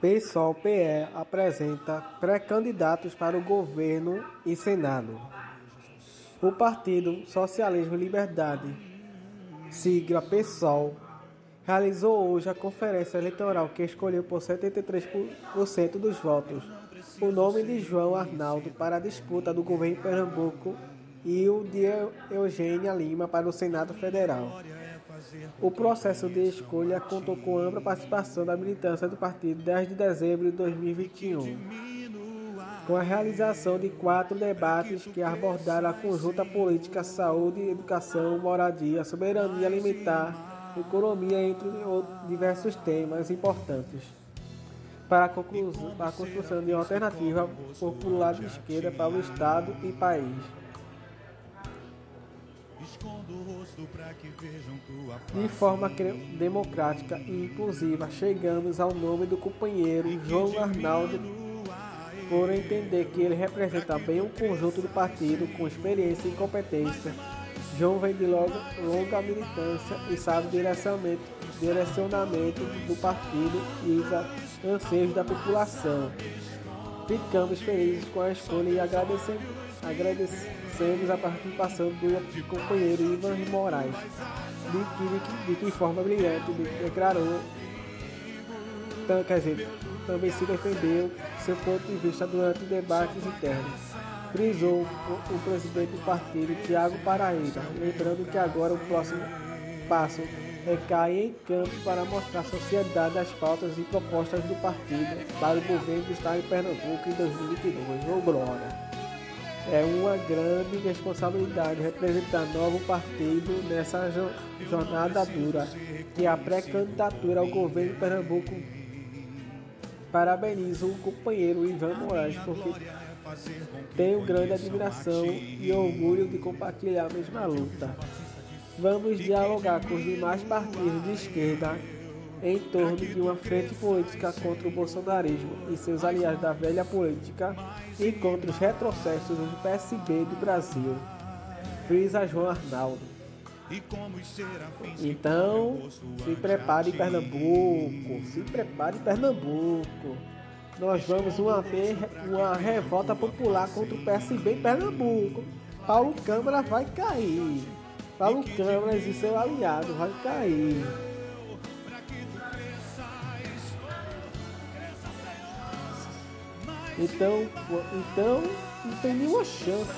PSOL-PE apresenta pré-candidatos para o governo e Senado. O Partido Socialismo e Liberdade, sigla PSOL, realizou hoje a conferência eleitoral que escolheu por 73% dos votos o nome de João Arnaldo para a disputa do governo de Pernambuco e o de Eugênia Lima para o Senado Federal. O processo de escolha contou com ampla participação da militância do partido desde dezembro de 2021, com a realização de quatro debates que abordaram a conjunta política, saúde, educação, moradia, soberania alimentar, economia, entre diversos temas importantes, para a, para a construção de uma alternativa popular de esquerda para o Estado e país. De forma democrática e inclusiva, chegamos ao nome do companheiro João Arnaldo, por entender que ele representa bem um conjunto do partido com experiência e competência. João vem de longa, longa militância e sabe o direcionamento, direcionamento do partido e os anseios da população. Ficamos felizes com a escolha e agradecemos, agradecemos a participação do companheiro Ivan Moraes, de que, de que forma brilhante declarou, quer dizer, também se defendeu seu ponto de vista durante debates internos. Frisou o, o presidente do partido, Tiago Paraíba, lembrando que agora o próximo passo recai em campo para mostrar à sociedade as pautas e propostas do partido para o governo do Estado de Pernambuco em 2022. Ô Glória! É uma grande responsabilidade representar novo partido nessa jornada dura, que é a pré-candidatura ao governo de Pernambuco. Parabenizo o companheiro Ivan Moraes, porque tenho grande admiração e orgulho de compartilhar a mesma luta. Vamos dialogar com os demais partidos de esquerda em torno de uma frente política contra o bolsonarismo e seus aliados da velha política e contra os retrocessos do PSB do Brasil. Frisa João Arnaldo. Então, se prepare Pernambuco, se prepare Pernambuco. Nós vamos uma, uma revolta popular contra o PSB em Pernambuco. Paulo Câmara vai cair. Paulo Câmara e seu aliado vai cair. Então, então não tem nenhuma chance.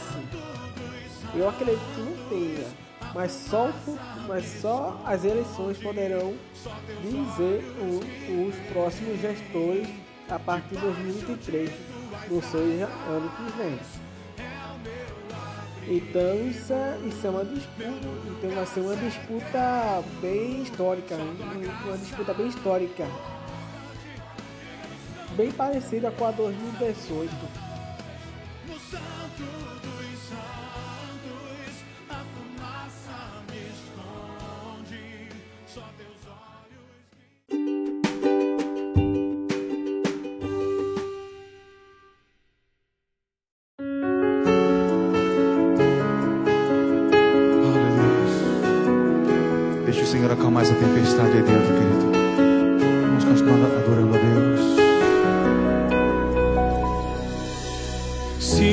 Eu acredito que não tenha. Mas só, mas só as eleições poderão dizer o, os próximos gestores a partir de 2023, ou seja, ano que vem. Então isso é, isso é uma disputa, então vai ser uma disputa bem histórica, uma disputa bem histórica bem parecida com a 2018.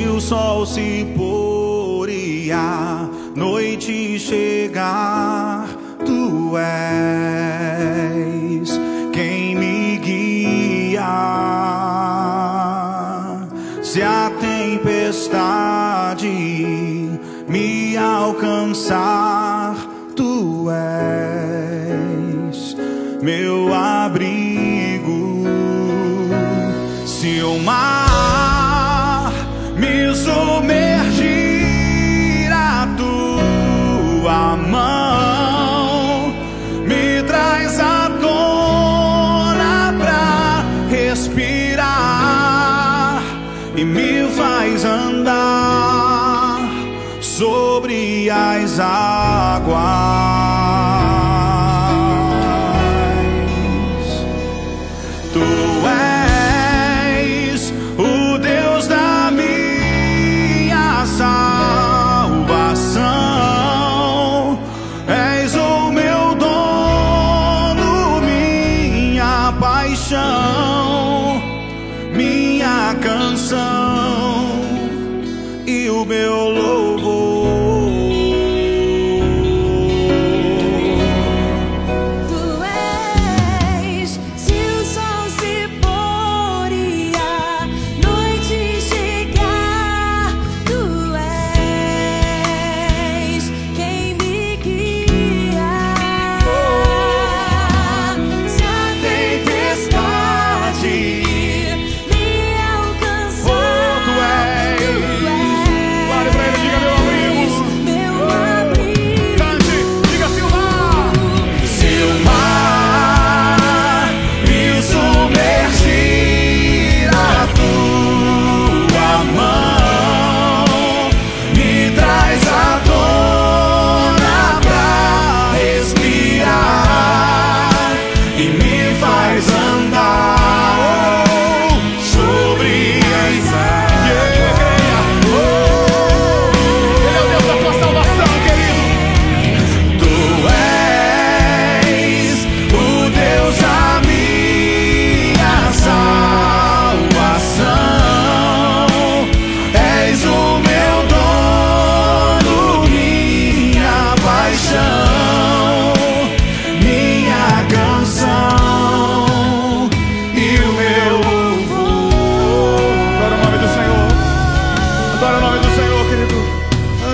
Se o sol se pôr e a noite chegar, tu és quem me guia. Se a tempestade me alcançar, tu és meu abrigo. Se o mar as águas. Tu és o Deus da minha salvação. És o meu dono, minha paixão. minha canção e o meu louvor.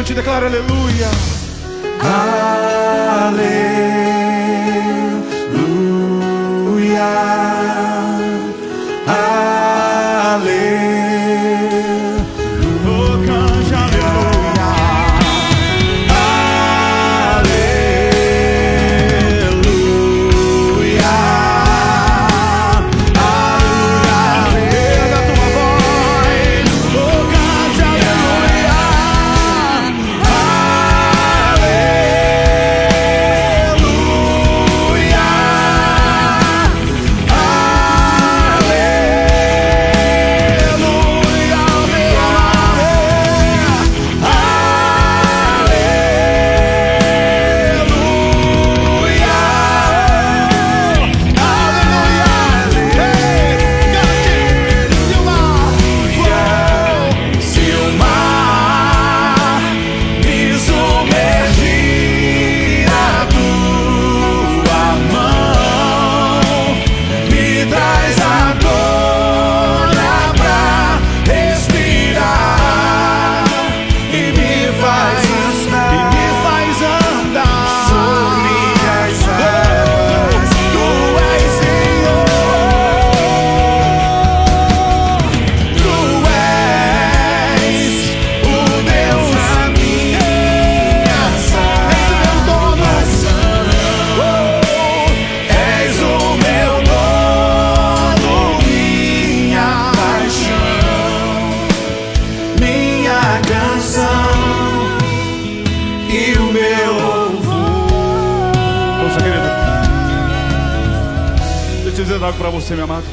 Antes declara aleluia. Aleluia. Para você, meu amado.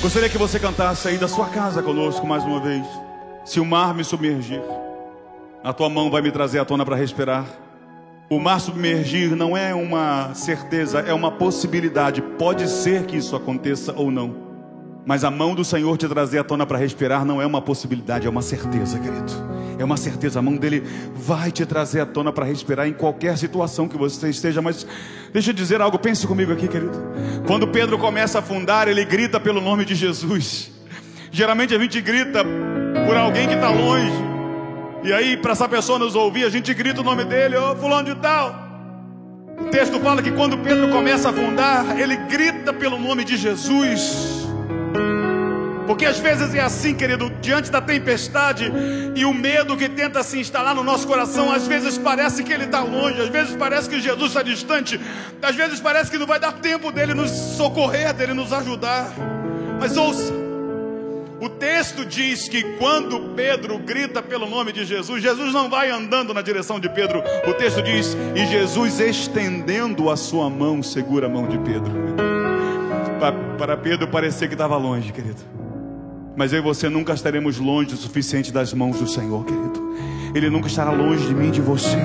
Gostaria que você cantasse aí da sua casa conosco mais uma vez. Se o mar me submergir, a tua mão vai me trazer à tona para respirar. O mar submergir não é uma certeza, é uma possibilidade. Pode ser que isso aconteça ou não. Mas a mão do Senhor te trazer à tona para respirar não é uma possibilidade, é uma certeza, querido. É uma certeza. A mão dele vai te trazer à tona para respirar em qualquer situação que você esteja. Mas deixa eu dizer algo, pense comigo aqui, querido. Quando Pedro começa a afundar, ele grita pelo nome de Jesus. Geralmente a gente grita por alguém que está longe. E aí, para essa pessoa nos ouvir, a gente grita o nome dele, ô fulano de tal. O texto fala que quando Pedro começa a afundar, ele grita pelo nome de Jesus. Porque às vezes é assim, querido, diante da tempestade e o medo que tenta se instalar no nosso coração, às vezes parece que ele está longe, às vezes parece que Jesus está distante, às vezes parece que não vai dar tempo dele nos socorrer, dele nos ajudar. Mas ouça, o texto diz que quando Pedro grita pelo nome de Jesus, Jesus não vai andando na direção de Pedro. O texto diz: e Jesus estendendo a sua mão, segura a mão de Pedro. Pa- Para Pedro parecer que estava longe, querido. Mas eu e você nunca estaremos longe o suficiente das mãos do Senhor, querido. Ele nunca estará longe de mim, de você.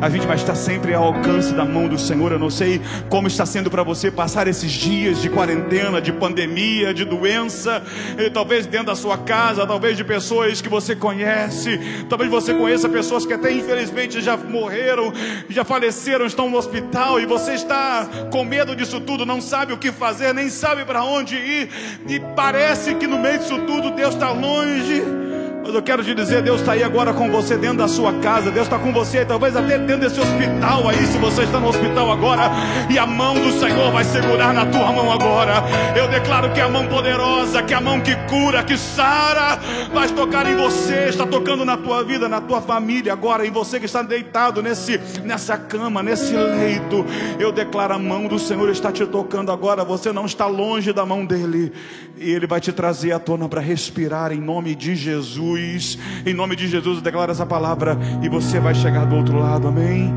A gente vai estar sempre ao alcance da mão do Senhor. Eu não sei como está sendo para você passar esses dias de quarentena, de pandemia, de doença, e talvez dentro da sua casa, talvez de pessoas que você conhece, talvez você conheça pessoas que até infelizmente já morreram, já faleceram, estão no hospital e você está com medo disso tudo, não sabe o que fazer, nem sabe para onde ir, e parece que no meio disso tudo Deus está longe. Mas eu quero te dizer, Deus está aí agora com você dentro da sua casa, Deus está com você, talvez até dentro desse hospital aí, se você está no hospital agora, e a mão do Senhor vai segurar na tua mão agora. Eu declaro que a mão poderosa, que a mão que cura, que sara, vai tocar em você, está tocando na tua vida, na tua família agora, em você que está deitado nesse, nessa cama, nesse leito. Eu declaro a mão do Senhor está te tocando agora, você não está longe da mão dele, e ele vai te trazer à tona para respirar em nome de Jesus. Em nome de Jesus, eu declaro essa palavra e você vai chegar do outro lado, amém?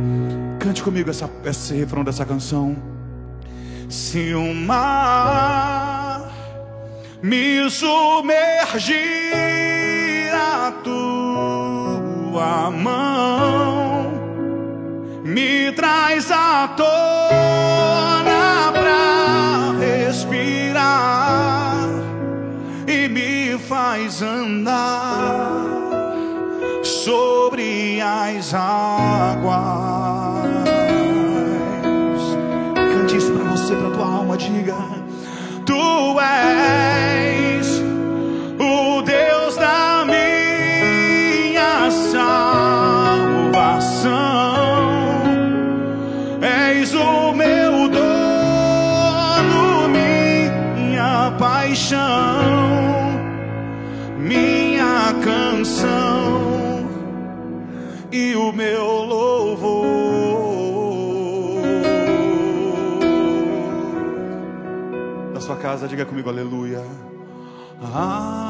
Cante comigo essa, esse refrão dessa canção. Se o mar me submergir, a tua mão me traz à tona faz andar sobre as águas. Cante isso pra você, pra tua alma, diga: Tu és casa, diga comigo, aleluia. Aleluia.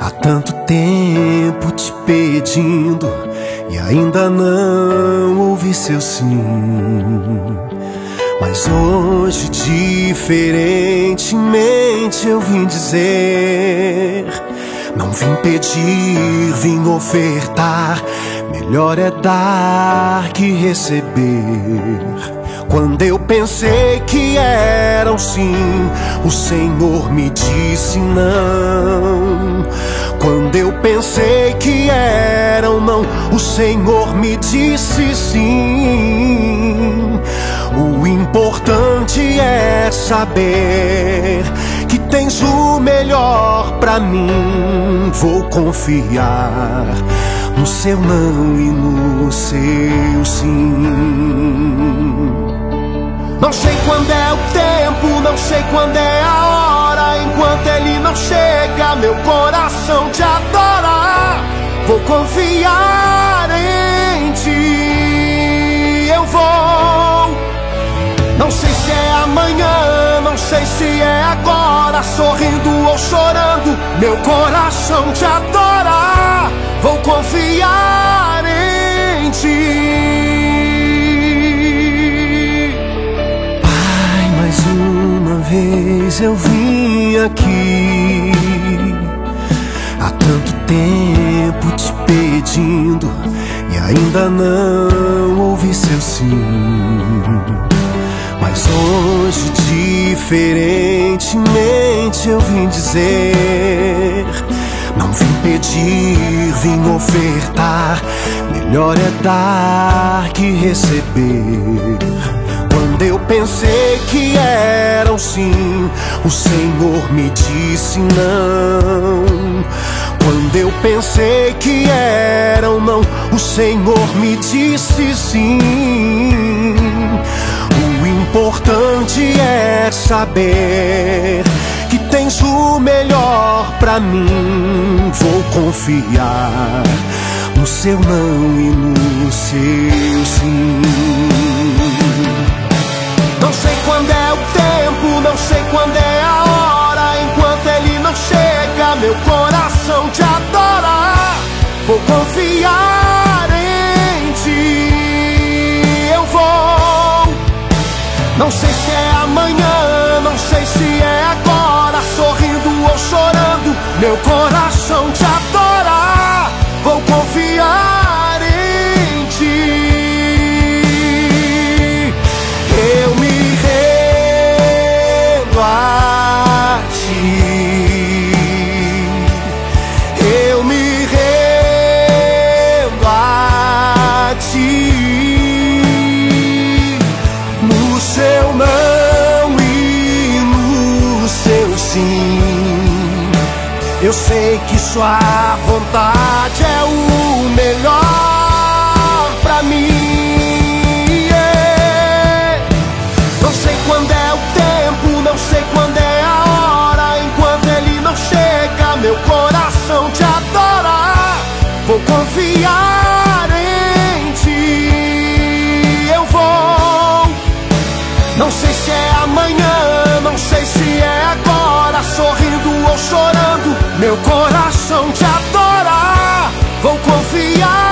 Há tanto tempo te pedindo e ainda não ouvi seu sim. Mas hoje, diferentemente, eu vim dizer: Não vim pedir, vim ofertar. Melhor é dar que receber. Quando eu pensei que era um sim, o Senhor me disse não. Quando eu pensei que era um não, o Senhor me disse sim. O importante é saber que tens o melhor pra mim. Vou confiar no seu não e no seu sim. Não sei quando é o tempo, não sei quando é a hora. Enquanto ele não chega, meu coração te adora. Vou confiar em ti. Eu vou. Não sei se é amanhã, não sei se é agora. Sorrindo ou chorando, meu coração te adora. Vou confiar em ti. Pai, mais uma vez eu vim aqui. Há tanto tempo te pedindo e ainda não ouvi seu sim. hoje diferentemente eu vim dizer. Pedir, vim ofertar. Melhor é dar que receber. Quando eu pensei que era um sim, o Senhor me disse não. Quando eu pensei que era um não, o Senhor me disse sim. O importante é saber tens o melhor pra mim. Vou confiar no seu não e no seu sim. Não sei quando é o tempo, não sei quando é a hora. Enquanto ele não chega, meu coração te adora. Vou confiar em ti. Eu vou. Não sei se é amanhã, não sei se é agora. Meu coração te sei que sua vontade é o melhor pra mim. confiar.